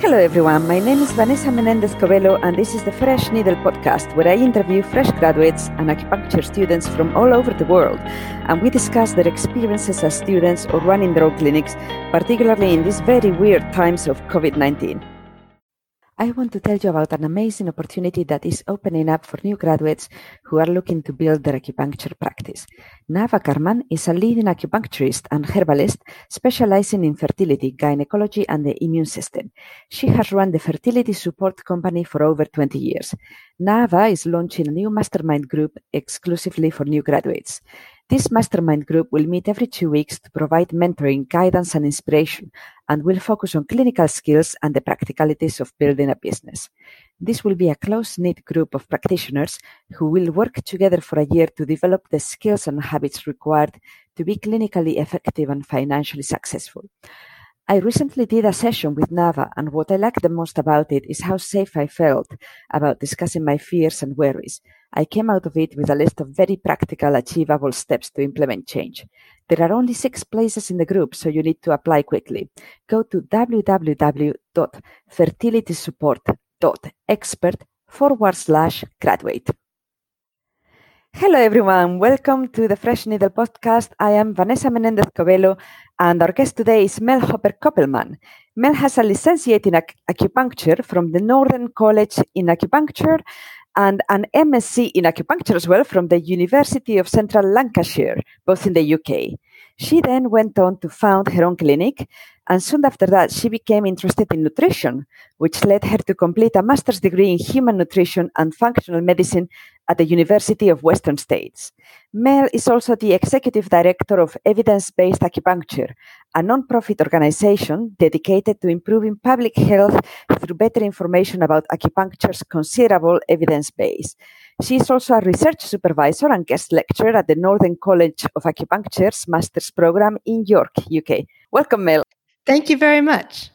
Hello, everyone. My name is Vanessa Menendez Covelo, and this is the Fresh Needle podcast, where I interview fresh graduates and acupuncture students from all over the world. And we discuss their experiences as students or running their own clinics, particularly in these very weird times of COVID 19. I want to tell you about an amazing opportunity that is opening up for new graduates who are looking to build their acupuncture practice. Naava Carman is a leading acupuncturist and herbalist specializing in fertility, gynecology, and the immune system. She has run the fertility support company for over 20 years. Naava is launching a new mastermind group exclusively for new graduates. This mastermind group will meet every two weeks to provide mentoring, guidance, and inspiration, and will focus on clinical skills and the practicalities of building a business. This will be a close knit group of practitioners who will work together for a year to develop the skills and habits required to be clinically effective and financially successful. I recently did a session with Naava, and what I liked the most about it is how safe I felt about discussing my fears and worries. I came out of it with a list of very practical, achievable steps to implement change. There are only six places in the group, so you need to apply quickly. Go to www.fertilitysupport.expert forward slash graduate. Hello, everyone. Welcome to the Fresh Needle podcast. I am Vanessa Menendez Covelo, and our guest today is Mel Hopper Koppelman. Mel has a licentiate in acupuncture from the Northern College in Acupuncture and an MSc in acupuncture as well from the University of Central Lancashire, both in the UK. She then went on to found her own clinic, and soon after that, she became interested in nutrition, which led her to complete a master's degree in human nutrition and functional medicine at the University of Western States. Mel is also the executive director of Evidence Based Acupuncture, a non-profit organization dedicated to improving public health through better information about acupuncture's considerable evidence base. She is also a research supervisor and guest lecturer at the Northern College of Acupuncture's master's program in York, UK. Welcome, Mel. Thank you very much.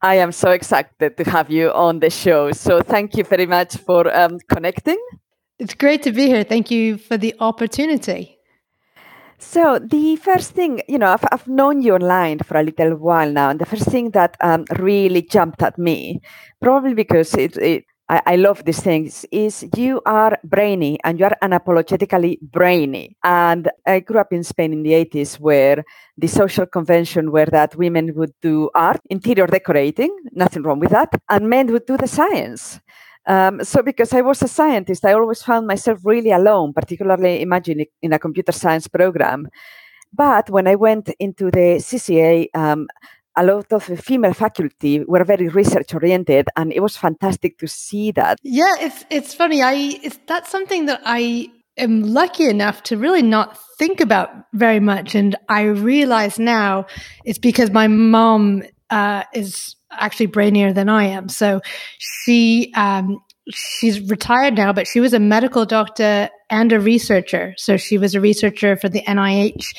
I am so excited to have you on the show. So, thank you very much for um, connecting. It's great to be here. Thank you for the opportunity. So the first thing, you know, I've, I've known you online for a little while now, and the first thing that um, really jumped at me, probably because it, it I, I, love these things, is you are brainy and you are unapologetically brainy. And I grew up in Spain in the 80s where the social convention were that women would do art, interior decorating, nothing wrong with that, and men would do the science. Um, so because I was a scientist, I always found myself really alone, particularly imagine in a computer science program. But when I went into the CCA, um, a lot of the female faculty were very research oriented, and it was fantastic to see that. Yeah, it's it's funny. I it's, that's something that I am lucky enough to really not think about very much, and I realize now it's because my mom uh, is actually brainier than I am. So she um, she's retired now, but she was a medical doctor and a researcher. So she was a researcher for the NIH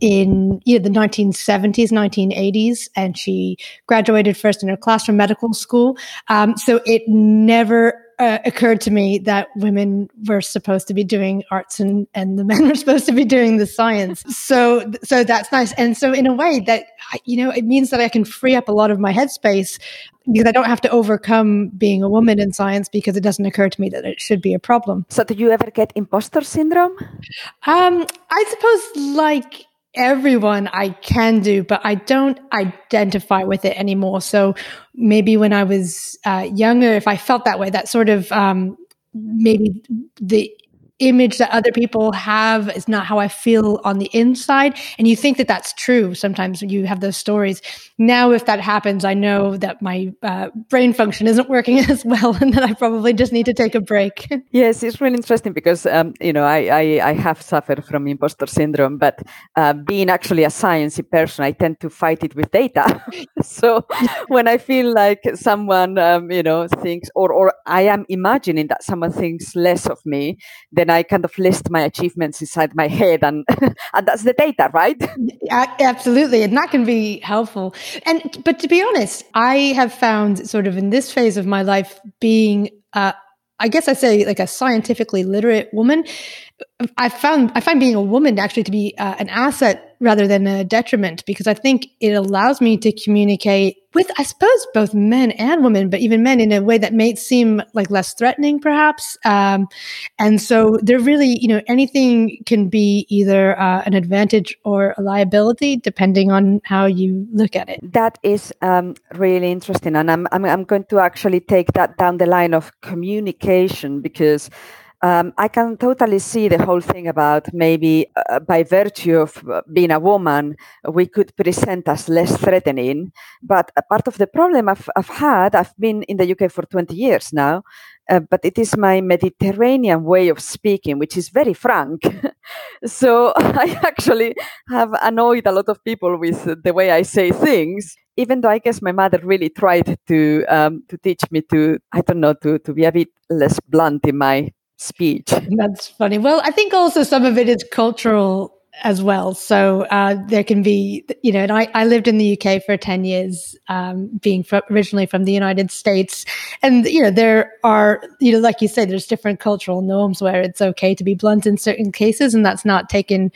in you know, the 1970s, 1980s, and she graduated first in her class from medical school. Um, so it never uh, occurred to me that women were supposed to be doing arts and, and the men were supposed to be doing the science. So, so that's nice. And so in a way that, you know, it means that I can free up a lot of my headspace because I don't have to overcome being a woman in science because it doesn't occur to me that it should be a problem. So, do you ever get imposter syndrome? Um, I suppose like everyone I can do, but I don't identify with it anymore. So maybe when I was uh, younger, if I felt that way, that sort of um, maybe the image that other people have is not how I feel on the inside. And you think that that's true. Sometimes you have those stories. Now, if that happens, I know that my uh, brain function isn't working as well and that I probably just need to take a break. yes, it's really interesting because, um, you know, I, I, I, have suffered from imposter syndrome, but uh, being actually a sciencey person, I tend to fight it with data. so when I feel like someone, um, you know, thinks, or, or I am imagining that someone thinks less of me, then then I kind of list my achievements inside my head, and and that's the data, right? Absolutely, and that can be helpful. And but to be honest, I have found sort of in this phase of my life being. Uh, I guess I say like a scientifically literate woman. I found I find being a woman actually to be uh, an asset rather than a detriment because I think it allows me to communicate with, I suppose, both men and women, but even men in a way that may seem like less threatening, perhaps. Um, and so they're really, you know, anything can be either uh, an advantage or a liability, depending on how you look at it. That is um, really interesting. And I'm, I'm, I'm going to actually take that down the line of communication because um, I can totally see the whole thing about maybe uh, by virtue of uh, being a woman, we could present as less threatening. But a part of the problem I've, I've had, I've been in the UK for 20 years now, uh, but it is my Mediterranean way of speaking, which is very frank. so I actually have annoyed a lot of people with the way I say things. Even though I guess my mother really tried to um, to teach me to, I don't know, to, to be a bit less blunt in my speech. That's funny. Well, I think also some of it is cultural as well. So uh, there can be, you know, and I, I lived in the UK for 10 years, um, being originally from the United States. And, you know, there are, you know, like you said, there's different cultural norms where it's okay to be blunt in certain cases, and that's not taken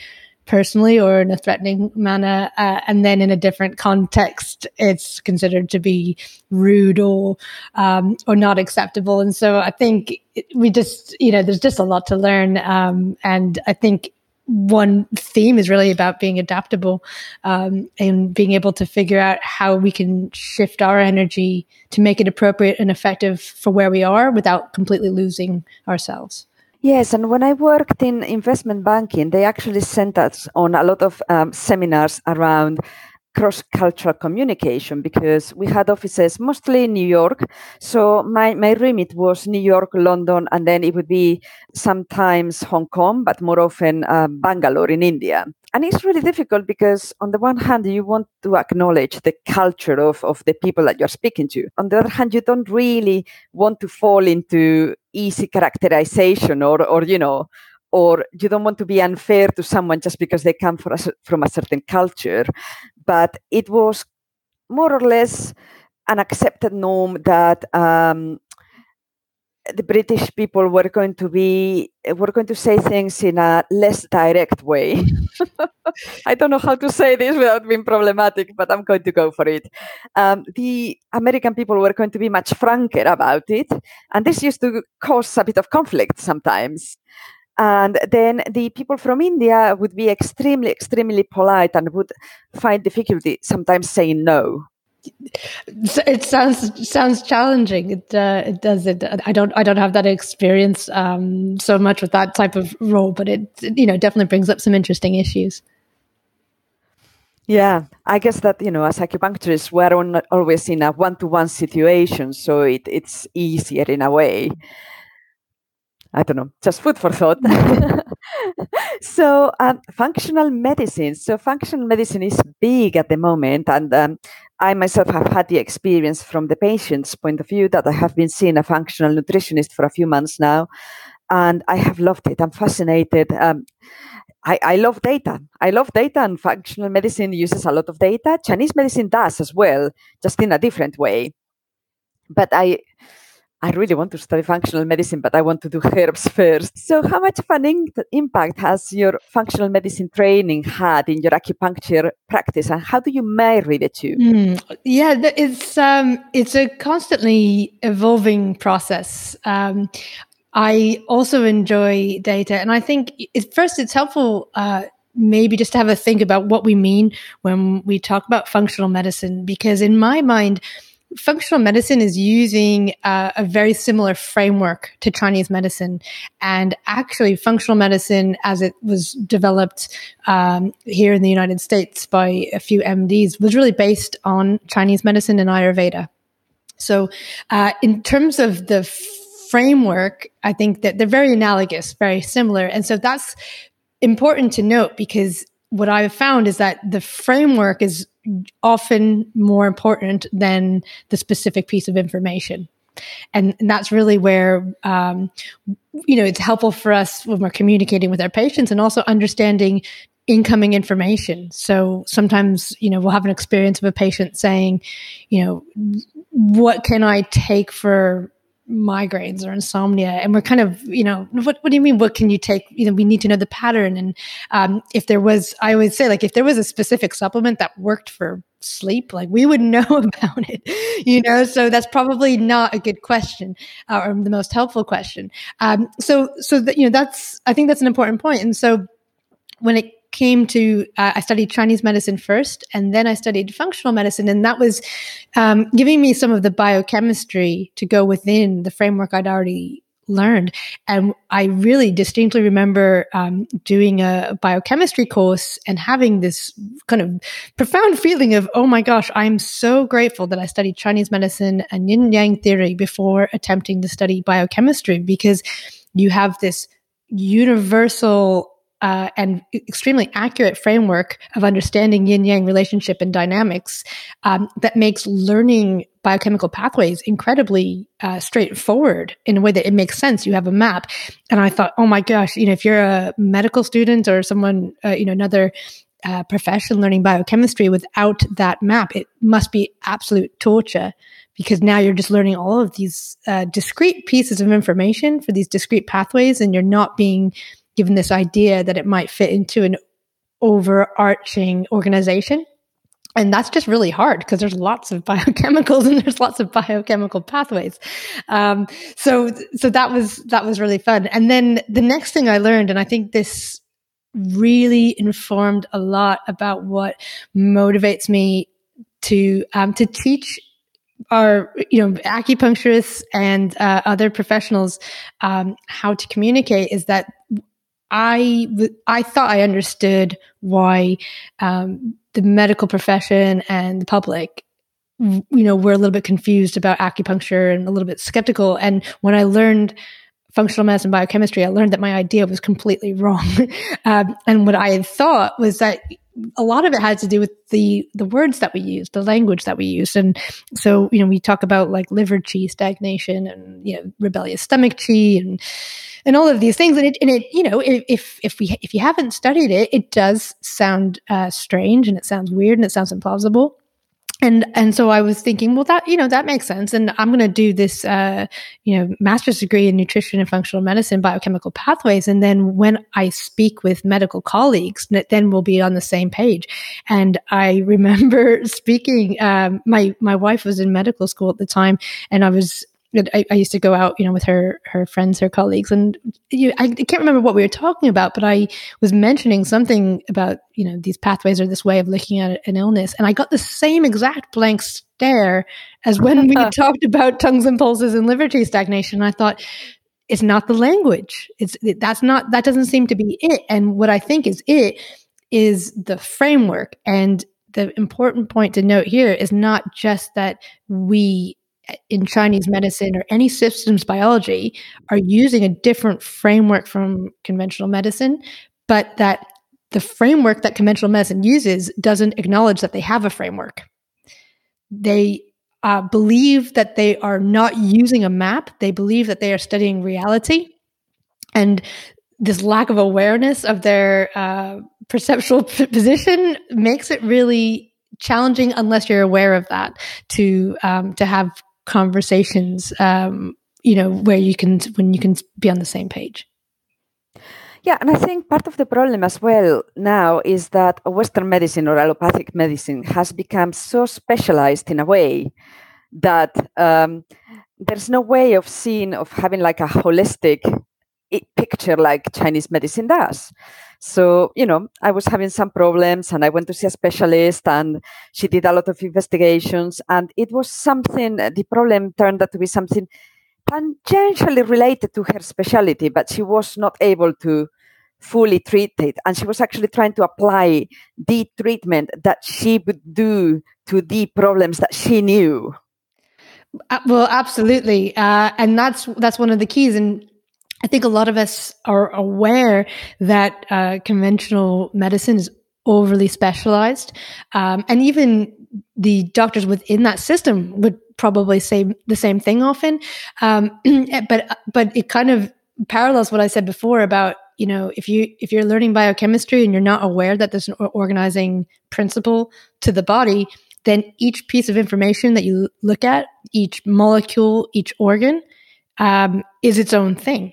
personally or in a threatening manner. Uh, and then in a different context, it's considered to be rude or, um, or not acceptable. And so I think we just, you know, there's just a lot to learn. Um, and I think one theme is really about being adaptable um, and being able to figure out how we can shift our energy to make it appropriate and effective for where we are without completely losing ourselves. Yes, and when I worked in investment banking, they actually sent us on a lot of um, seminars around cross cultural communication because we had offices mostly in New York. So my, my remit was New York, London, and then it would be sometimes Hong Kong, but more often uh, Bangalore in India. And it's really difficult because, on the one hand, you want to acknowledge the culture of, of the people that you're speaking to. On the other hand, you don't really want to fall into easy characterization or, or you know, or you don't want to be unfair to someone just because they come a, from a certain culture. But it was more or less an accepted norm that um, the British people were going to be were going to say things in a less direct way. I don't know how to say this without being problematic, but I'm going to go for it. Um, the American people were going to be much franker about it, and this used to cause a bit of conflict sometimes. And then the people from India would be extremely, extremely polite and would find difficulty sometimes saying no it sounds sounds challenging. It uh, it does. It. I don't. I don't have that experience um, so much with that type of role, but it you know definitely brings up some interesting issues. Yeah, I guess that you know, as acupuncturists, we're on, always in a one-to-one situation, so it, it's easier in a way. I don't know, just food for thought. so, um, functional medicine. So, functional medicine is big at the moment, and um, I myself have had the experience from the patient's point of view that I have been seeing a functional nutritionist for a few months now, and I have loved it. I'm fascinated. Um, I, I love data. I love data, and functional medicine uses a lot of data. Chinese medicine does as well, just in a different way. But I I really want to study functional medicine, but I want to do herbs first. So, how much of an in- impact has your functional medicine training had in your acupuncture practice, and how do you marry the two? Mm, yeah, it's um, it's a constantly evolving process. Um, I also enjoy data, and I think it, first it's helpful. Uh, maybe just to have a think about what we mean when we talk about functional medicine, because in my mind functional medicine is using uh, a very similar framework to Chinese medicine. And actually, functional medicine, as it was developed um, here in the United States by a few MDs, was really based on Chinese medicine and Ayurveda. So, uh, in terms of the framework, I think that they're very analogous, very similar. And so that's important to note because what I've found is that the framework is often more important than the specific piece of information. And, and that's really where, um, you know, it's helpful for us when we're communicating with our patients and also understanding incoming information. So sometimes, you know, we'll have an experience of a patient saying, you know, what can I take for migraines or insomnia and we're kind of you know what, what do you mean what can you take? You know we need to know the pattern. And um, if there was i always say like if there was a specific supplement that worked for sleep like we would know about it you know? So that's probably not a good question uh, or the most helpful question. Um, so so that you know that's i think that's an important point. And so when it came to uh, i studied chinese medicine first and then i studied functional medicine and that was um, giving me some of the biochemistry to go within the framework i'd already learned. And i really distinctly remember um, doing a biochemistry course and having this kind of profound feeling of oh my gosh i'm so grateful that i studied chinese medicine and yin yang theory before attempting to study biochemistry because you have this universal uh, and extremely accurate framework of understanding yin yang relationship and dynamics um, that makes learning biochemical pathways incredibly uh, straightforward in a way that it makes sense. You have a map. And I thought, oh my gosh, you know, if you're a medical student or someone, uh, you know, another uh, profession learning biochemistry without that map, it must be absolute torture because now you're just learning all of these uh, discrete pieces of information for these discrete pathways and you're not being given this idea that it might fit into an overarching organization. And that's just really hard because there's lots of biochemicals and there's lots of biochemical pathways. Um, so, so that was that was really fun. And then the next thing I learned, and I think this really informed a lot about what motivates me to um, to teach our you know acupuncturists and uh, other professionals um, how to communicate is that I I thought I understood why um, the medical profession and the public you know were a little bit confused about acupuncture and a little bit skeptical. And when i learned functional medicine biochemistry i learned that my idea was completely wrong. Um, and what i had thought was that a lot of it had to do with the the words that we use, the language that we use, and so you know we talk about like liver qi stagnation and you know rebellious stomach qi and and all of these things, and it and it you know if if we if you haven't studied it, it does sound uh, strange and it sounds weird and it sounds implausible and and so I was thinking, well, that you know that makes sense, and I'm going to do this, uh, you know, master's degree in nutrition and functional medicine, biochemical pathways, and then when I speak with medical colleagues, then we'll be on the same page. And I remember speaking. Um, my my wife was in medical school at the time, and I was I, I, used to go out, you know, with her her friends, her colleagues, and you, I can't remember what we were talking about, but I was mentioning something about you know these pathways or this way of looking at an illness, and I got the same exact blank stare as when we talked about tongues and pulses and liver qi stagnation. I thought it's not the language; it's that's not that doesn't seem to be it. And what I think is it is the framework and the important point to note here is not just that we in Chinese medicine or any systems biology are using a different framework from conventional medicine, but that the framework that conventional medicine uses doesn't acknowledge that they have a framework. They uh, believe that they are not using a map, they believe that they are studying reality. And this lack of awareness of their uh, perceptual p- position makes it really challenging unless you're aware of that to um, to have conversations um, you know where you can when you can be on the same page. Yeah, and I think part of the problem as well now is that Western medicine or allopathic medicine has become so specialized in a way that um, there's no way of seeing of having like a holistic picture like Chinese medicine does. So, you know, I was having some problems and I went to see a specialist and she did a lot of investigations and it was something, the problem turned out to be something tangentially related to her specialty, but she was not able to fully treat it. And she was actually trying to apply the treatment that she would do to the problems that she knew. Uh, well, absolutely, uh, and that's that's one of the keys. And I think a lot of us are aware that uh, conventional medicine is overly specialized. Um, and even the doctors within that system would probably say the same thing often. Um, but, but it kind of parallels what I said before about, you know, if you, if you're learning biochemistry and you're not aware that there's an organizing principle to the body, then each piece of information that you look at, each molecule, each organ um, is its own thing.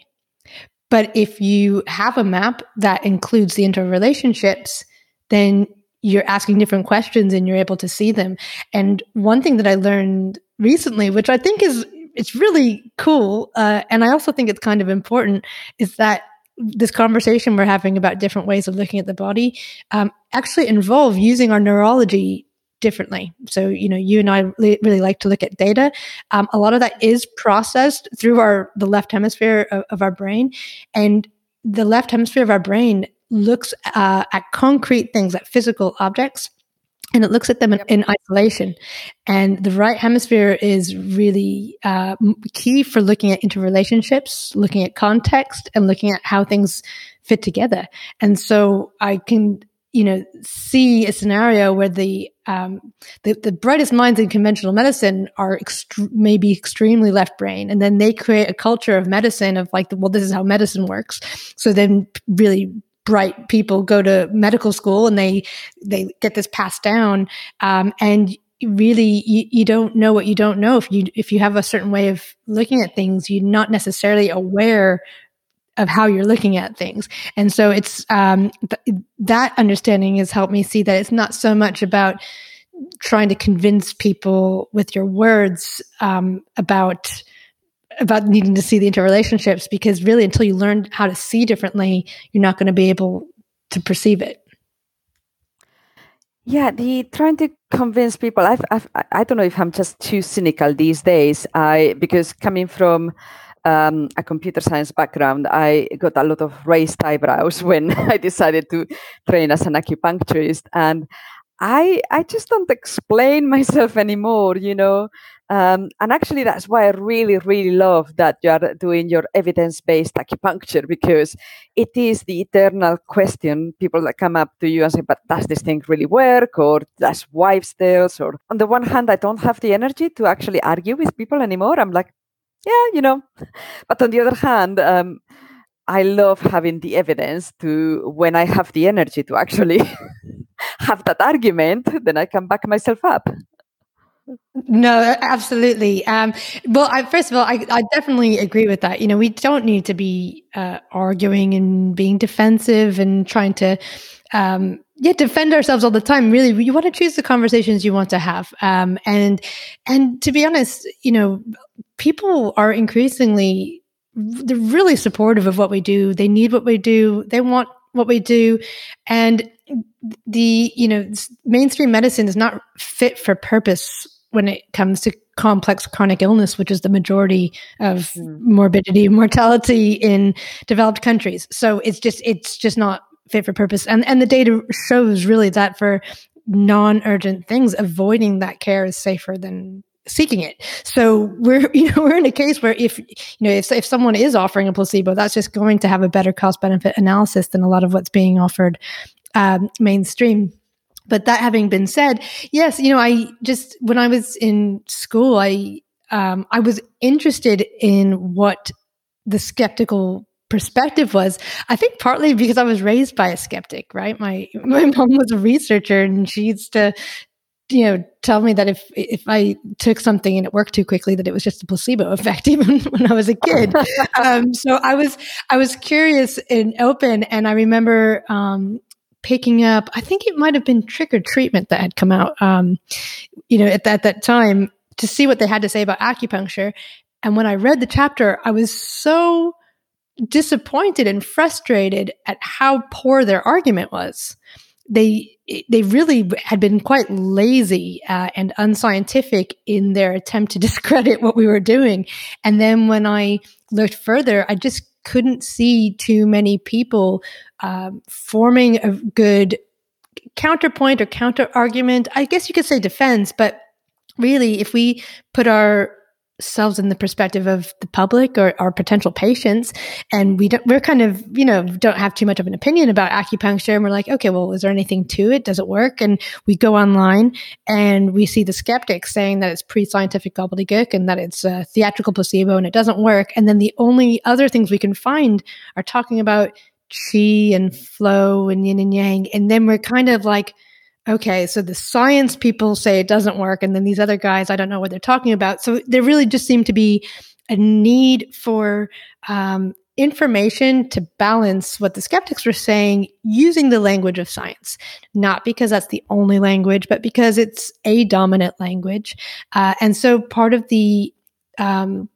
But if you have a map that includes the interrelationships, then you're asking different questions and you're able to see them. And one thing that I learned recently, which I think is it's really cool, uh, and I also think it's kind of important, is that this conversation we're having about different ways of looking at the body um, actually involve using our neurology differently. So, you know, you and I really, really like to look at data. Um, a lot of that is processed through our the left hemisphere of, of our brain, and the left hemisphere of our brain looks uh, at concrete things, at physical objects, and it looks at them yep. in, isolation. And the right hemisphere is really uh, key for looking at interrelationships, looking at context, and looking at how things fit together. And so I can you know see a scenario where the um, the, the brightest minds in conventional medicine are ext- maybe extremely left brain, and then they create a culture of medicine of like, well, this is how medicine works. So then, really bright people go to medical school and they they get this passed down, um, and really you, you don't know what you don't know if you if you have a certain way of looking at things you're not necessarily aware of how you're looking at things. And so it's um, th- that understanding has helped me see that it's not so much about trying to convince people with your words um, about about needing to see the interrelationships because really until you learn how to see differently you're not going to be able to perceive it yeah the trying to convince people I've, I've i don't know if i'm just too cynical these days i because coming from um, a computer science background, I got a lot of raised eyebrows when I decided to train as an acupuncturist, and I I just don't explain myself anymore, you know. Um, and actually, that's why I really, really love that you are doing your evidence-based acupuncture because it is the eternal question. People that come up to you and say, "But does this thing really work?" or "Does wives' tales?" Or on the one hand, I don't have the energy to actually argue with people anymore. I'm like, yeah, you know. But on the other hand, um, I love having the evidence to when I have the energy to actually have that argument, then I can back myself up. No, absolutely. Um, well, I, first of all, I, I, definitely agree with that. You know, we don't need to be uh, arguing and being defensive and trying to, um, yeah, defend ourselves all the time. Really, you want to choose the conversations you want to have. Um, and and to be honest, you know, people are increasingly they're really supportive of what we do. They need what we do. They want what we do, and the you know mainstream medicine is not fit for purpose when it comes to complex chronic illness, which is the majority of mm. morbidity and mortality in developed countries. So it's just it's just not fit for purpose. And and the data shows really that for non-urgent things, avoiding that care is safer than seeking it. So we're, you know, we're in a case where if, you know, if, if someone is offering a placebo, that's just going to have a better cost benefit analysis than a lot of what's being offered um, mainstream. But that having been said, yes, you know, I just, when I was in school, I, um, I was interested in what the skeptical perspective was i think partly because i was raised by a skeptic right my my mom was a researcher and she used to you know tell me that if if I took something and it worked too quickly that it was just a placebo effect even when I was a kid. um, so I was I was curious and open, and I remember um, picking up. I think it might have been Trick or Treatment that had come out. Um, you know, at that that time to see what they had to say about acupuncture. And when I read the chapter, I was so disappointed and frustrated at how poor their argument was. They they really had been quite lazy uh, and unscientific in their attempt to discredit what we were doing. And then when I looked further, I just couldn't see too many people um, forming a good counterpoint or counter argument. I guess you could say defense, but really, if we put our ourselves in the perspective of the public or our potential patients. And we don't we're kind of you know don't have too much of an opinion about acupuncture. And we're like okay well is there anything to it? Does it work? And we go online and we see the skeptics saying that it's pre-scientific gobbledygook and that it's a theatrical placebo and it doesn't work. And then the only other things we can find are talking about chi and flow and yin and yang. And then we're kind of like okay, so the science people say it doesn't work, and then these other guys, I don't know what they're talking about. So there really just seemed to be a need for um, information to balance what the skeptics were saying using the language of science, not because that's the only language, but because it's a dominant language. Uh, and so part of the um,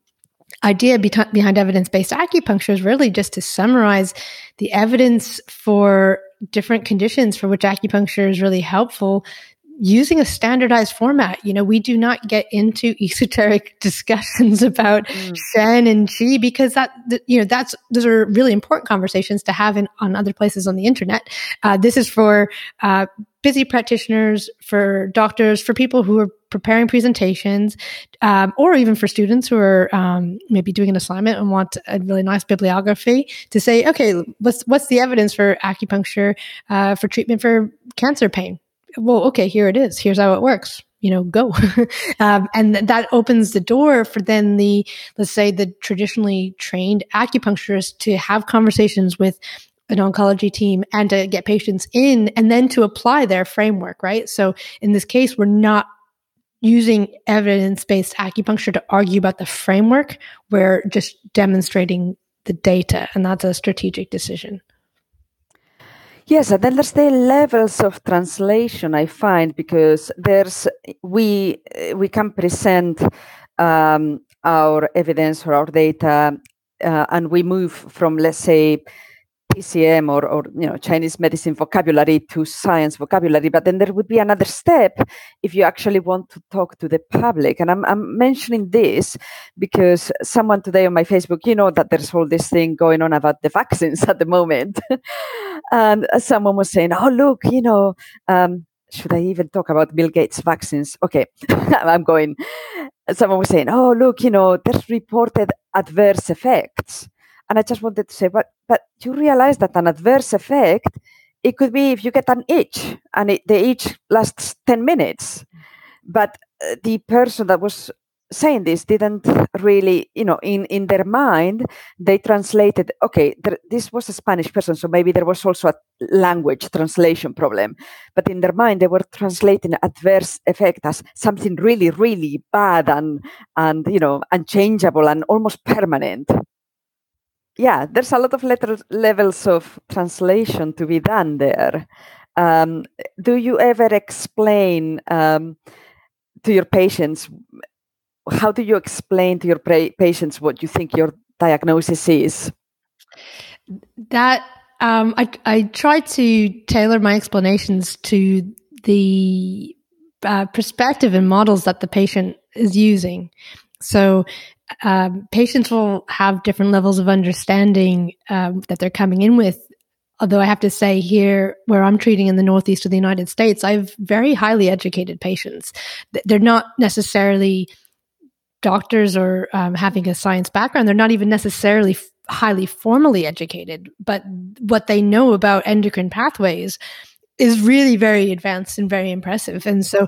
idea be- behind evidence based acupuncture is really just to summarize the evidence for different conditions for which acupuncture is really helpful using a standardized format. You know, we do not get into esoteric discussions about mm. Shen and Qi because that, you know, that's, those are really important conversations to have in, on other places on the internet. Uh, this is for, uh, busy practitioners, for doctors, for people who are preparing presentations, um, or even for students who are um, maybe doing an assignment and want a really nice bibliography to say, okay, what's what's the evidence for acupuncture uh, for treatment for cancer pain? well, okay, here it is. Here's how it works. You know, go. um, and th- that opens the door for then the, let's say, the traditionally trained acupuncturist to have conversations with an oncology team and to get patients in and then to apply their framework, right? So in this case, we're not using evidence based acupuncture to argue about the framework. We're just demonstrating the data, and that's a strategic decision. Yes, and then there's the levels of translation I find because there's we we can present um, our evidence or our data, uh, and we move from let's say TCM or, or you know Chinese medicine vocabulary to science vocabulary, but then there would be another step if you actually want to talk to the public. And I'm, I'm mentioning this because someone today on my Facebook, you know that there's all this thing going on about the vaccines at the moment, and someone was saying, "Oh look, you know." Um, should I even talk about Bill Gates vaccines? Okay, I'm going. Someone was saying, "Oh, look, you know, there's reported adverse effects." And I just wanted to say, but but you realize that an adverse effect, it could be if you get an itch and it, the itch lasts 10 minutes. But uh, the person that was saying this didn't really, you know, in, in their mind, they translated, okay, this was a Spanish person, so maybe there was also a language translation problem. But in their mind, they were translating adverse effect as something really, really bad and, and you know, unchangeable and almost permanent yeah, there's a lot of levels of translation to be done there. Um, do you ever explain um, to your patients? How do you explain to your pra- patients what you think your diagnosis is? That um, I, I try to tailor my explanations to the uh, perspective and models that the patient is using. So um, patients will have different levels of understanding um, that they're coming in with. Although I have to say, here where I'm treating in the Northeast of the United States, I have very highly educated patients. They're not necessarily doctors or um, having a science background. They're not even necessarily highly formally educated, but what they know about endocrine pathways is really very advanced and very impressive. And so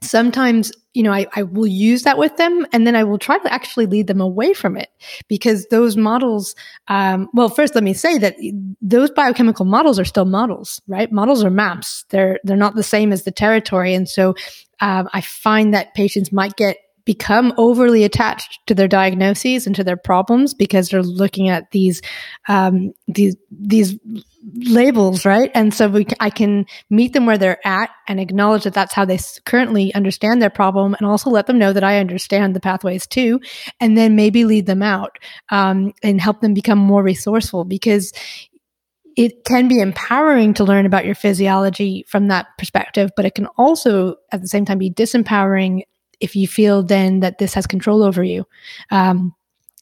sometimes you know I, I will use that with them and then i will try to actually lead them away from it because those models um, well first let me say that those biochemical models are still models right? Models are maps. They're they're not the same as the territory and so um, i find that patients might get become overly attached to their diagnoses and to their problems because they're looking at these um, these these labels, right? And so we, I can meet them where they're at and acknowledge that that's how they currently understand their problem, and also let them know that I understand the pathways too, and then maybe lead them out um, and help them become more resourceful because it can be empowering to learn about your physiology from that perspective, but it can also at the same time be disempowering if you feel then that this has control over you. Um,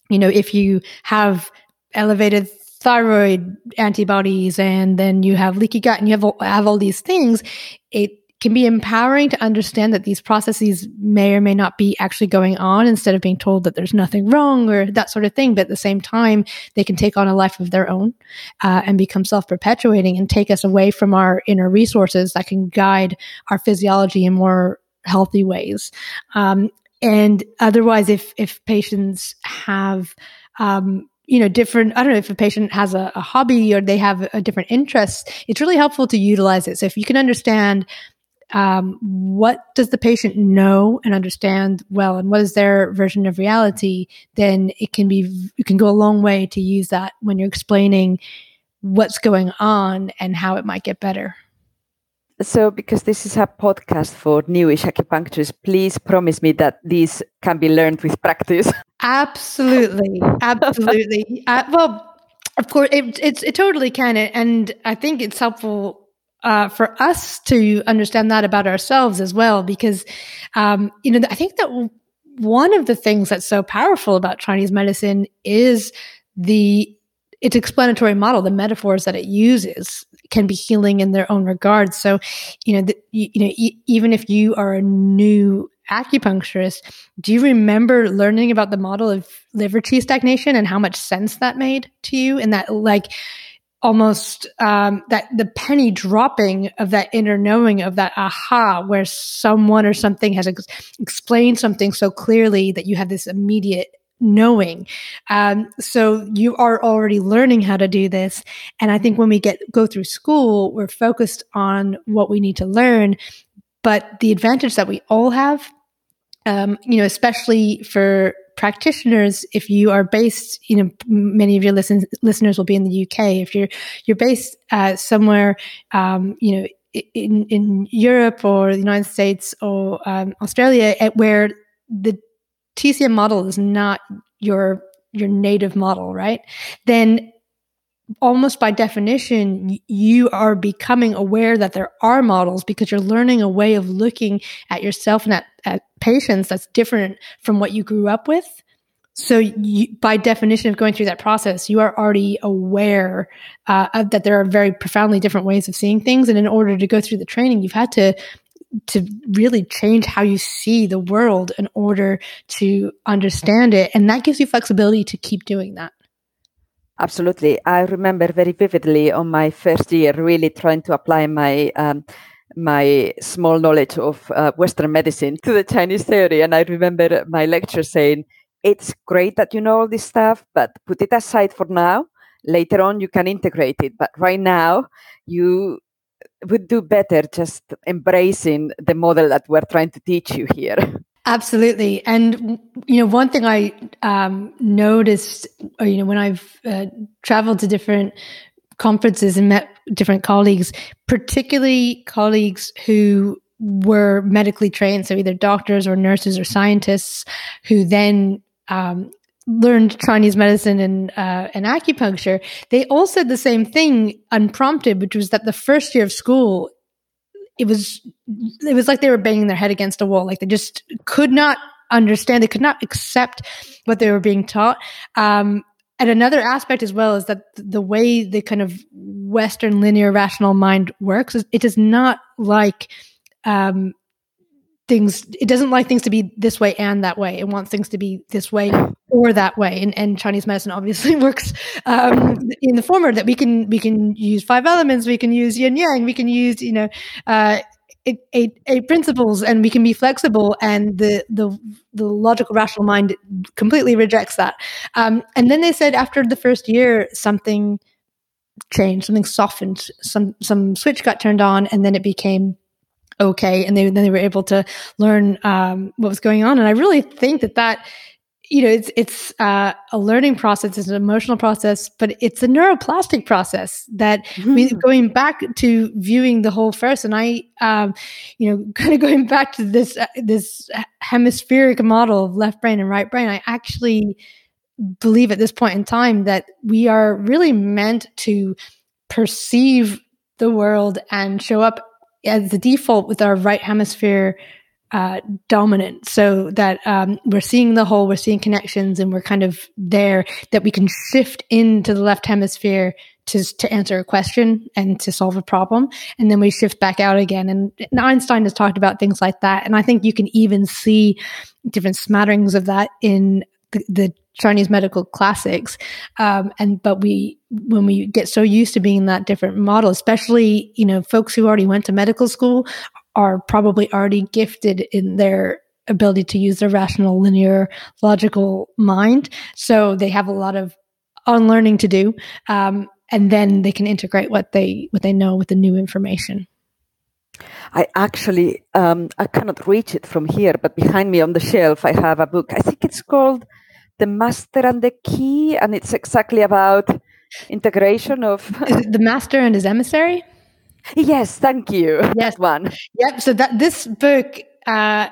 you know, if you have elevated thyroid antibodies and then you have leaky gut and you have, have all these things, it can be empowering to understand that these processes may or may not be actually going on instead of being told that there's nothing wrong or that sort of thing. But at the same time, they can take on a life of their own uh, and become self perpetuating and take us away from our inner resources that can guide our physiology in more healthy ways. Um, and otherwise, if if patients have um, you know different i don't know if a patient has a, a hobby or they have a different interest it's really helpful to utilize it so if you can understand um, what does the patient know and understand well and what is their version of reality then it can be you can go a long way to use that when you're explaining what's going on and how it might get better so, because this is a podcast for newish acupuncturists, please promise me that these can be learned with practice. Absolutely, absolutely. uh, well, of course, it, it, it totally can, and I think it's helpful uh, for us to understand that about ourselves as well, because um, you know I think that one of the things that's so powerful about Chinese medicine is the its explanatory model, the metaphors that it uses can be healing in their own regard. So, you know, the, you, you, know, e- even if you are a new acupuncturist, do you remember learning about the model of liver qi stagnation and how much sense that made to you? And that, like, almost um, that the penny dropping of that inner knowing of that aha, where someone or something has ex- explained something so clearly that you have this immediate knowing. Um, so you are already learning how to do this. And I think when we get go through school, we're focused on what we need to learn. But the advantage that we all have, um, you know, especially for practitioners, if you are based, you know, many of your listen, listeners will be in the UK. If you're you're based uh, somewhere, um, you know, in in Europe or the United States or um, Australia, where the TCM model is not your your native model, right? Then almost by definition, you are becoming aware that there are models because you're learning a way of looking at yourself and at, at patients that's different from what you grew up with. So, you, by definition of going through that process, you are already aware uh, that there are very profoundly different ways of seeing things. And in order to go through the training, you've had to to really change how you see the world in order to understand it. And that gives you flexibility to keep doing that. Absolutely. I remember very vividly on my first year really trying to apply my um, my small knowledge of uh, Western medicine to the Chinese theory. And I remember my lecturer saying, It's great that you know all this stuff, but put it aside for now. Later on, you can integrate it. But right now, you would do better just embracing the model that we're trying to teach you here. Absolutely, and you know, one thing I um, noticed, or, you know, when I've uh, traveled to different conferences and met different colleagues, particularly colleagues who were medically trained, so either doctors or nurses or scientists, who then um, learned Chinese medicine and uh, and acupuncture, they all said the same thing unprompted, which was that the first year of school, it was it was like they were banging their head against a wall, like they just could not understand, they could not accept what they were being taught. Um, and another aspect as well is that the way the kind of Western linear rational mind works is it is not like um, things it doesn't like things to be this way and that way. It wants things to be this way or that way. And, and chinese medicine obviously works um, in the former that we can we can use five elements we can use yin yang we can use you know uh, eight, eight, eight principles and we can be flexible and the the the logical rational mind completely rejects that. Um, and then they said after the first year something changed something softened some some switch got turned on and then it became okay and they, then they were able to learn um, what was going on and i really think that that you know it's it's uh, a learning process it's an emotional process but it's a neuroplastic process that mm-hmm. we, going back to viewing the whole first and i um, you know kind of going back to this uh, this hemispheric model of left brain and right brain i actually believe at this point in time that we are really meant to perceive the world and show up as the default with our right hemisphere uh, dominant so that um, we're seeing the whole, we're seeing connections, and we're kind of there that we can shift into the left hemisphere to, to answer a question and to solve a problem. And then we shift back out again. And, and Einstein has talked about things like that. And I think you can even see different smatterings of that in the, the Chinese medical classics. Um, and but we when we get so used to being that different model, especially you know folks who already went to medical school are probably already gifted in their ability to use their rational, linear, logical mind. So they have a lot of unlearning to do, um, and then they can integrate what they what they know with the new information. I actually um, I cannot reach it from here, but behind me on the shelf I have a book. I think it's called The Master and the Key, and it's exactly about integration of the master and his emissary. Yes, thank you. Yes, one. Yep. So that this book, uh,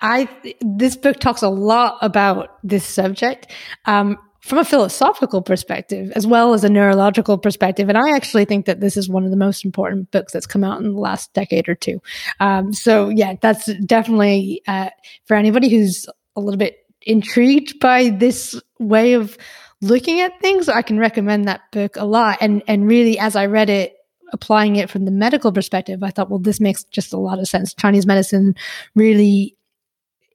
I this book talks a lot about this subject. Um, from a philosophical perspective as well as a neurological perspective. And I actually think that this is one of the most important books that's come out in the last decade or two. Um, so, yeah, that's definitely uh, for anybody who's a little bit intrigued by this way of looking at things. I can recommend that book a lot. And and really, as I read it, applying it from the medical perspective, I thought, well, this makes just a lot of sense. Chinese medicine really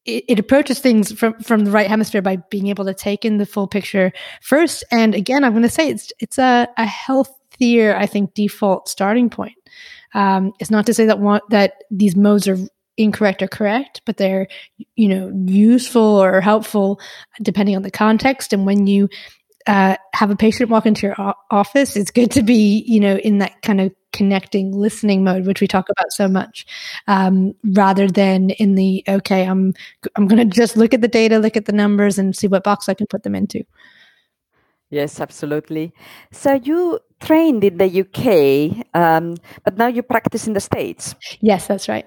it, it, approaches things from from the right hemisphere by being able to take in the full picture first. And again, I'm going to say it's it's a, a healthier, I think, default starting point. Um, it's not to say that one, that these modes are incorrect or correct, but they're you know useful or helpful depending on the context. And when you uh, have a patient walk into your o- office, it's good to be, you know, in that kind of connecting listening mode, which we talk about so much, um, rather than in the okay, I'm I'm going to just look at the data, look at the numbers, and see what box I can put them into. Yes, absolutely. So you trained in the UK, um, but now you practice in the States. Yes, that's right.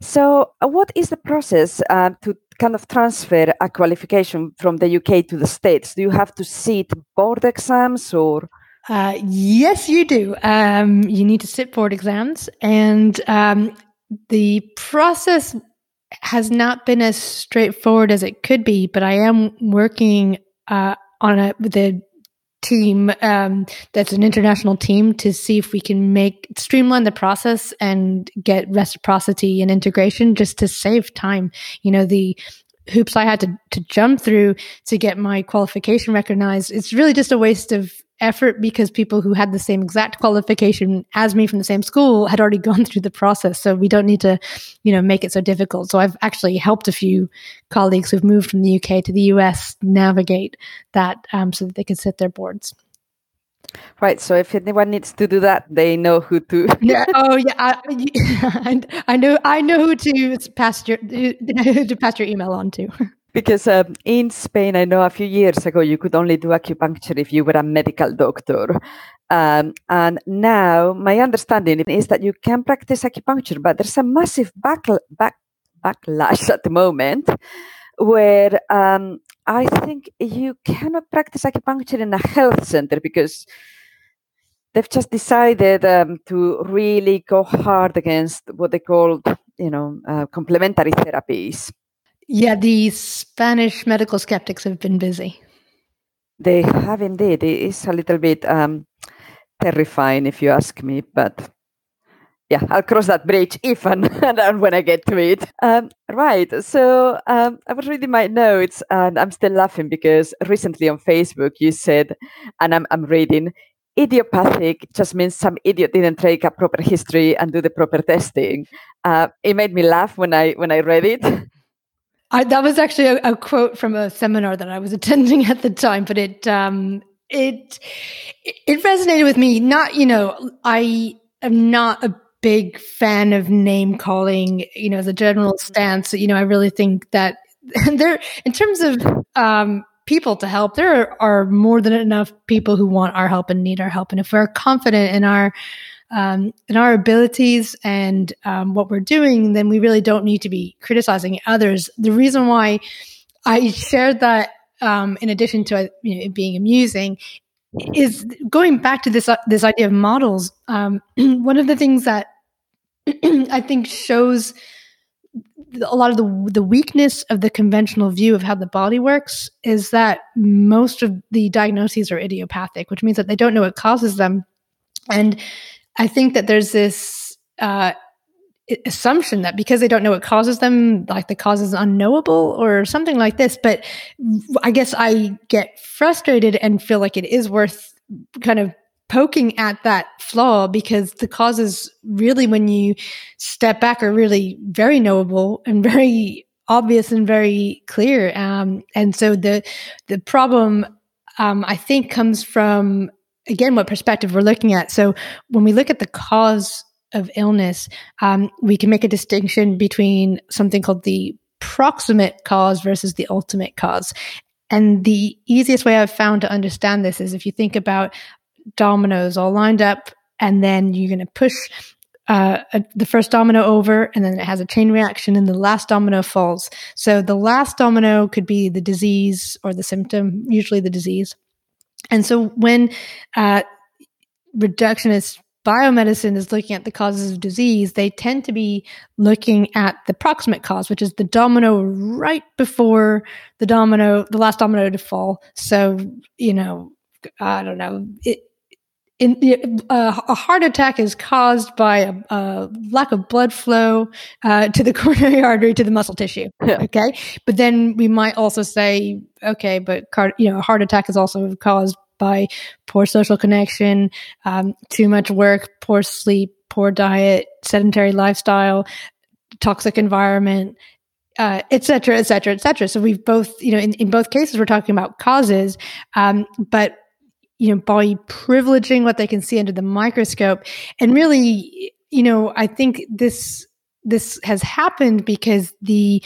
So, uh, what is the process uh, to kind of transfer a qualification from the UK to the States? Do you have to sit board exams or? Uh, yes, you do. Um, you need to sit board exams, and um, the process has not been as straightforward as it could be. But I am working uh, on a the team um, that's an international team to see if we can make streamline the process and get reciprocity and integration just to save time. You know the hoops i had to, to jump through to get my qualification recognized it's really just a waste of effort because people who had the same exact qualification as me from the same school had already gone through the process. So we don't need to, you know, make it so difficult. So I've actually helped a few colleagues who've moved from the UK to the US navigate that um, so that they can sit their boards. Right. So if anyone needs to do that, they know who to. yeah. Oh, yeah. I, I know. I know who to pass your to pass your email on to. Because um, in Spain, I know a few years ago you could only do acupuncture if you were a medical doctor. Um, and now my understanding is that you can practice acupuncture, but there's a massive back, back, backlash at the moment where um, I think you cannot practice acupuncture in a health center because they've just decided um, to really go hard against what they call, you know, uh, complementary therapies. Yeah, the Spanish medical skeptics have been busy. They have indeed. It is a little bit um, terrifying, if you ask me, but yeah, I'll cross that bridge if and, and when I get to it. Um, right. So um, I was reading my notes and I'm still laughing because recently on Facebook you said, and I'm, I'm reading, idiopathic just means some idiot didn't take a proper history and do the proper testing. Uh, it made me laugh when I when I read it. I, that was actually a, a, quote from a seminar that I was attending at the time, but it um, it it resonated with me. Not you know, I am not a big fan of name calling. You know, the general mm-hmm. stance. You know, I really think that there, in terms of um, people to help, there are more than enough people who want our help and need our help. And if we're confident in our um, in our abilities and um, what we're doing, then we really don't need to be criticizing others. The reason why I shared that, um, in addition to you know, it being amusing, is going back to this uh, this idea of models. Um, one of the things that I think shows a lot of the the weakness of the conventional view of how the body works is that most of the diagnoses are idiopathic, which means that they don't know what causes them. And I think that there's this uh, assumption that because they don't know what causes them, like the cause is unknowable or something like this. But I guess I get frustrated and feel like it is worth kind of poking at that flaw because the causes really, when you step back, are really very knowable and very obvious and very clear. Um, and so the the problem um, I think comes from again what perspective we're looking at. So when we look at the cause of illness, um, we can make a distinction between something called the proximate cause versus the ultimate cause. And the easiest way I've found to understand this is if you think about dominoes all lined up, and then you're going to push uh, a, the first domino over, and then it has a chain reaction, and the last domino falls. So the last domino could be the disease or the symptom, usually the disease. And so when uh, reductionist biomedicine is looking at the causes of disease, they tend to be looking at the proximate cause, which is the domino right before the domino, the last domino to fall. So, you know, I don't know. It, in, uh, a heart attack is caused by a, a lack of blood flow uh, to the coronary artery to the muscle tissue. Yeah. Okay, but then we might also say, okay, but car- you know, a heart attack is also caused by poor social connection, um, too much work, poor sleep, poor diet, sedentary lifestyle, toxic environment, uh, et cetera, et cetera, et cetera. So we've both, you know, in, in both cases, we're talking about causes, um, but you know, by privileging what they can see under the microscope, and really, you know, I think this this has happened because the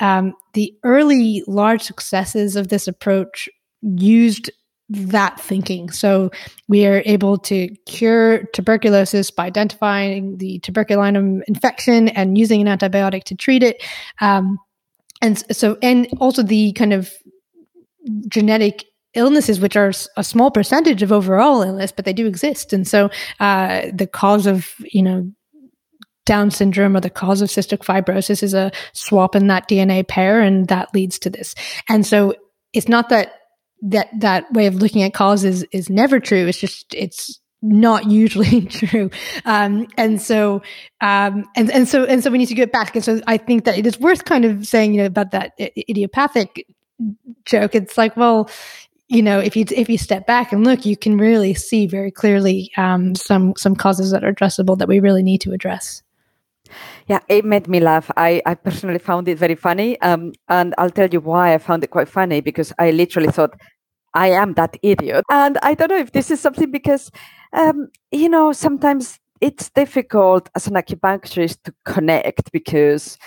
um, the early large successes of this approach used that thinking. So we are able to cure tuberculosis by identifying the tuberculinum infection and using an antibiotic to treat it. Um, and so, and also the kind of genetic illnesses, which are a small percentage of overall illness, but they do exist. And so, uh, the cause of, you know, down syndrome or the cause of cystic fibrosis is a swap in that DNA pair, and that leads to this. And so, it's not that that that way of looking at causes is never true. It's just it's not usually true. Um, and so, um, and, and so, and so we need to get back. And so I think that it is worth kind of saying, you know, about that idiopathic joke. It's like, well, you know, if you, if you step back and look, you can really see very clearly, um, some, some causes that are addressable that we really need to address. Yeah, it made me laugh. I, I personally found it very funny. Um, and I'll tell you why I found it quite funny because I literally thought, I am that idiot. And I don't know if this is something because, um, you know, sometimes it's difficult as an acupuncturist to connect because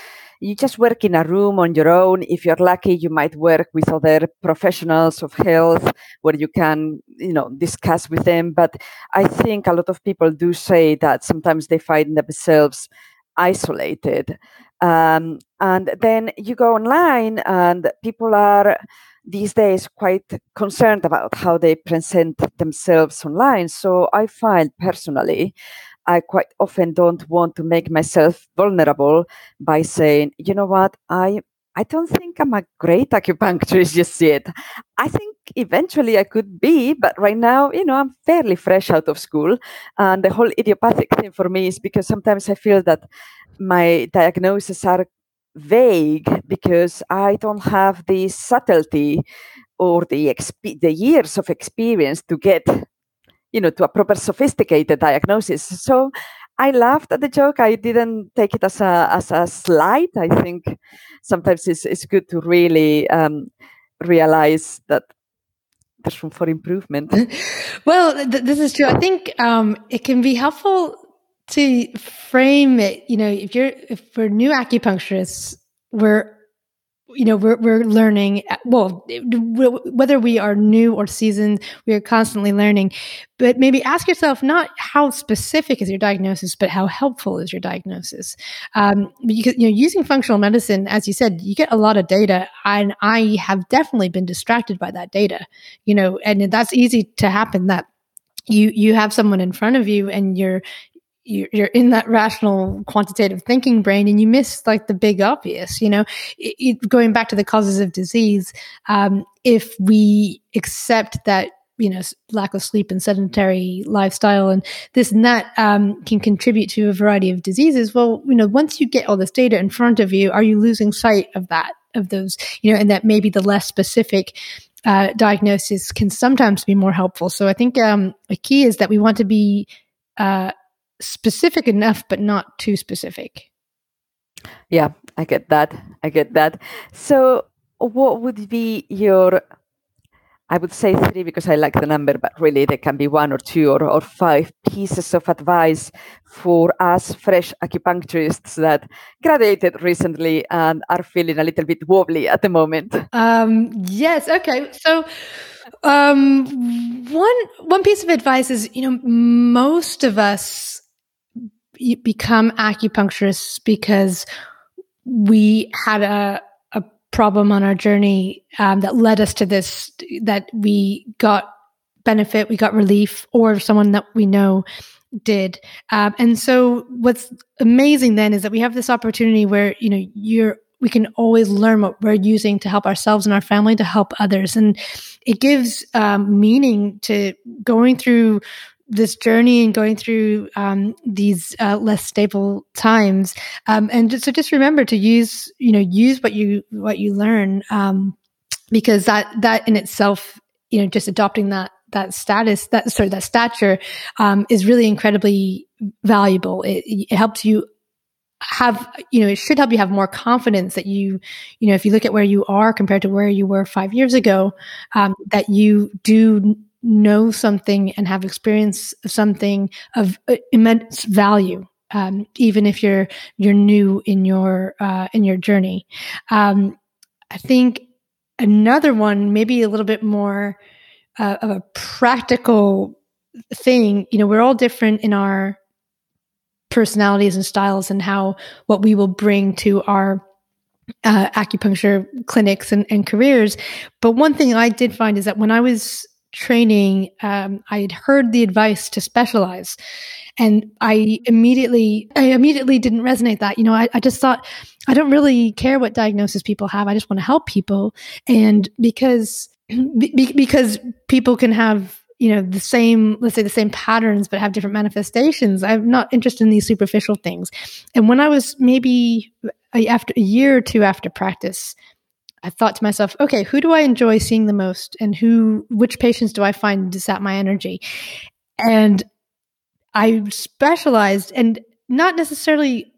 you just work in a room on your own. If you're lucky, you might work with other professionals of health where you can, you know, discuss with them. But I think a lot of people do say that sometimes they find themselves isolated. Um, and then you go online and people are these days quite concerned about how they present themselves online. So I find personally, I quite often don't want to make myself vulnerable by saying, you know what, I I don't think I'm a great acupuncturist just yet. I think eventually I could be, but right now, you know, I'm fairly fresh out of school. And the whole idiopathic thing for me is because sometimes I feel that my diagnoses are vague because I don't have the subtlety or the exp- the years of experience to get, you know, to a proper sophisticated diagnosis. So I laughed at the joke. I didn't take it as a as a slight. I think sometimes it's it's good to really um, realize that there's room for improvement. well, th- this is true. I think um, it can be helpful to frame it, you know, if you're if we're new acupuncturists, we're you know we're we're learning well whether we are new or seasoned we are constantly learning. But maybe ask yourself not how specific is your diagnosis but how helpful is your diagnosis. Um, because you know using functional medicine as you said you get a lot of data and i have definitely been distracted by that data you know and that's easy to happen that you you have someone in front of you and you're you're in that rational quantitative thinking brain and you miss like the big obvious you know? It, it, going back to the causes of disease um, if we accept that you know lack of sleep and sedentary lifestyle and this and that um, can contribute to a variety of diseases well you know once you get all this data in front of you are you losing sight of that of those you know and that maybe the less specific uh, diagnosis can sometimes be more helpful? So i think um, a key is that we want to be uh, specific enough, but not too specific. Yeah, I get that. I get that. So, what would be your I would say three because I like the number, but really there can be one or two or, or five pieces of advice for us fresh acupuncturists that graduated recently and are feeling a little bit wobbly at the moment? Um, yes. Okay. So, um, one one piece of advice is, you know, most of us become acupuncturists because we had a a problem on our journey um, that led us to this that we got benefit, we got relief, or someone that we know did. Um, and so, what's amazing then is that we have this opportunity where you know you're we can always learn what we're using to help ourselves and our family to help others and it gives um, meaning to going through this journey and going through um, these uh, less stable times um, and just, so just remember to use you know use what you what you learn um, because that that in itself you know just adopting that that status that sorry that stature um, is really incredibly valuable. It, it helps you have you know it should help you have more confidence that you you know if you look at where you are compared to where you were five years ago um, that you do know something and have experience of something of uh, immense value um, even if you're you're new in your uh, in your journey um, i think another one maybe a little bit more uh, of a practical thing you know we're all different in our personalities and styles and how what we will bring to our uh, acupuncture clinics and, and, careers. But one thing I did find is that when I was training, um, I had heard the advice to specialize, and I immediately, I immediately didn't resonate that. You know, I, I just thought I don't really care what diagnosis people have. I just want to help people, and because be, because people can have you know the same let's say the same patterns but have different manifestations i'm not interested in these superficial things and when i was maybe after a year or two after practice i thought to myself okay who do i enjoy seeing the most and who which patients do i find to sap my energy? And i specialized and not necessarily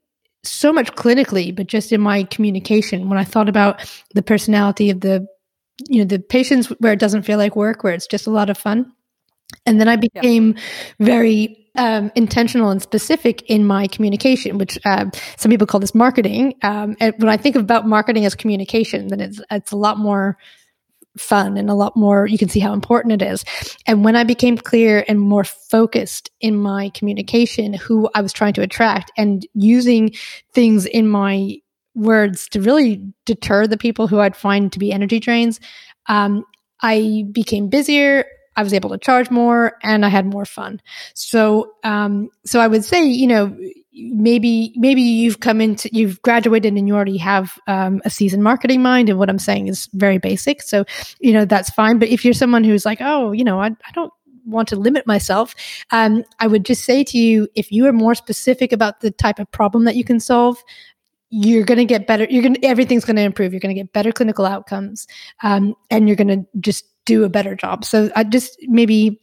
so much clinically but just in my communication. When i thought about the personality of the you know the patients where it doesn't feel like work where it's just a lot of fun and then I became yeah. very um, intentional and specific in my communication, which uh, some people call this marketing. Um, and when I think about marketing as communication, then it's it's a lot more fun and a lot more. You can see how important it is. And when I became clear and more focused in my communication, who I was trying to attract, and using things in my words to really deter the people who I'd find to be energy drains, um, I became busier. I was able to charge more and I had more fun. So, um, so I would say, you know, maybe, maybe you've come into, you've graduated and you already have, um, a seasoned marketing mind. And what I'm saying is very basic. So, you know, that's fine. But if you're someone who's like, oh, you know, I, I don't, want to limit myself, um, I would just say to you if you are more specific about the type of problem that you can solve, you're going to get better. You're going everything's going to improve. You're going to get better clinical outcomes. Um, and you're going to just do a better job. So I just maybe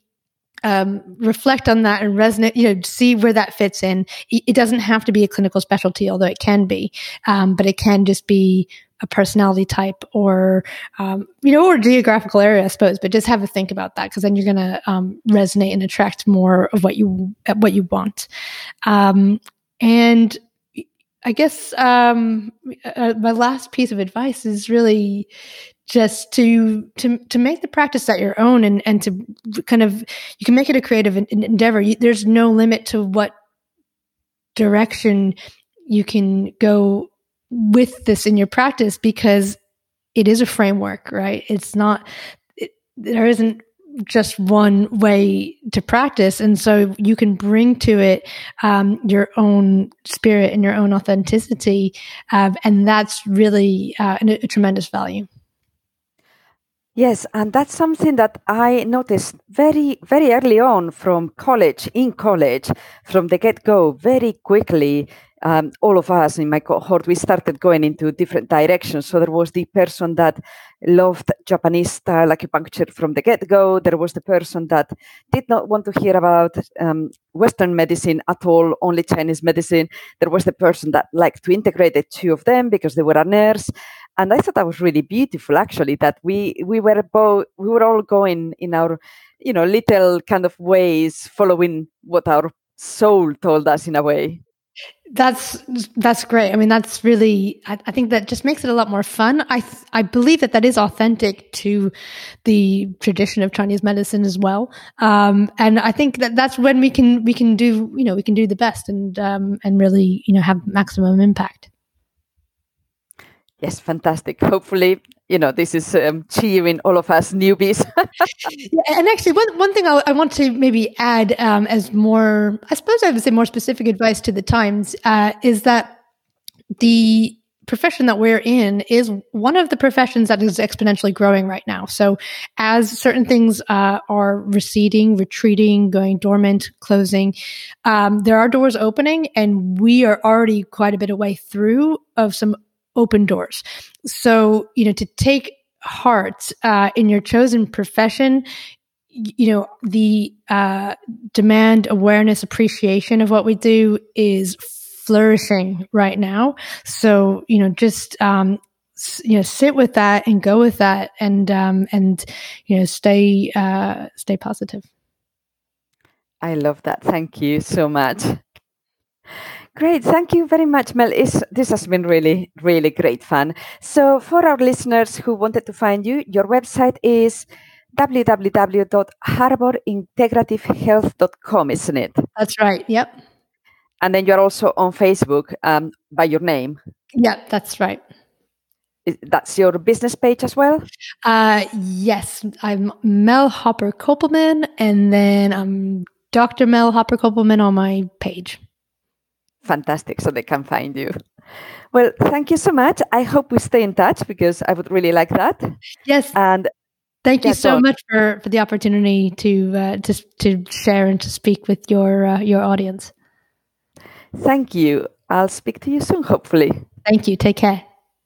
um, reflect on that and resonate, you know, see where that fits in. It doesn't have to be a clinical specialty, although it can be, um, but it can just be a personality type or, um, you know, or geographical area, I suppose, but just have a think about that because then you're going to um, resonate and attract more of what you, what you want. Um, and I guess um, uh, my last piece of advice is really just to to to make the practice at your own and and to kind of you can make it a creative endeavor. You, there's no limit to what direction you can go with this in your practice because it is a framework right? It's not it, there isn't just one way to practice. And so you can bring to it um, your own spirit and your own authenticity uh, and that's really uh, a, a tremendous value Yes, and that's something that I noticed very, very early on from college, in college, from the get go, very quickly. Um, all of us in my cohort, we started going into different directions. So there was the person that loved Japanese style acupuncture from the get go. There was the person that did not want to hear about um, Western medicine at all, only Chinese medicine. There was the person that liked to integrate the two of them because they were a nurse. and I thought that was really beautiful. Actually, that we we were both we were all going in our you know little kind of ways, following what our soul told us in a way. That's that's great. I mean, that's really. I, I, think that just makes it a lot more fun. I I believe that that is authentic to the tradition of Chinese medicine as well. Um, and I think that that's when we can we can do you know we can do the best and um, and really you know have maximum impact. Yes, fantastic. Hopefully, you know, this is um, cheering all of us newbies. yeah, and actually, one, one thing I, I want to maybe add um, as more, I suppose I would say more specific advice to the times uh, is that the profession that we're in is one of the professions that is exponentially growing right now. So, as certain things uh, are receding, retreating, going dormant, closing, um, there are doors opening, and we are already quite a bit away through of some open doors. So, you know, to take heart uh, in your chosen profession, you know, the uh, demand, awareness, appreciation of what we do is flourishing right now. So, you know, just, um, you know, sit with that and go with that and, um, and, you know, stay, uh, stay positive. I love that. Thank you so much. Great. Thank you very much, Mel. It's, this has been really, really great fun. So, for our listeners who wanted to find you, your website is www.harborintegrativehealth.com, isn't it? That's right. Yep. And then you're also on Facebook um, by your name. Yeah, that's right. That's your business page as well? Uh, yes. I'm Mel Hopper Koppelman, and then I'm Dr. Mel Hopper Koppelman on my page fantastic so they can find you. Well, thank you so much. I hope we stay in touch because I would really like that. Yes. And thank you so on. much for, for the opportunity to uh, to to share and to speak with your uh, your audience. Thank you. I'll speak to you soon, hopefully. Thank you. Take care.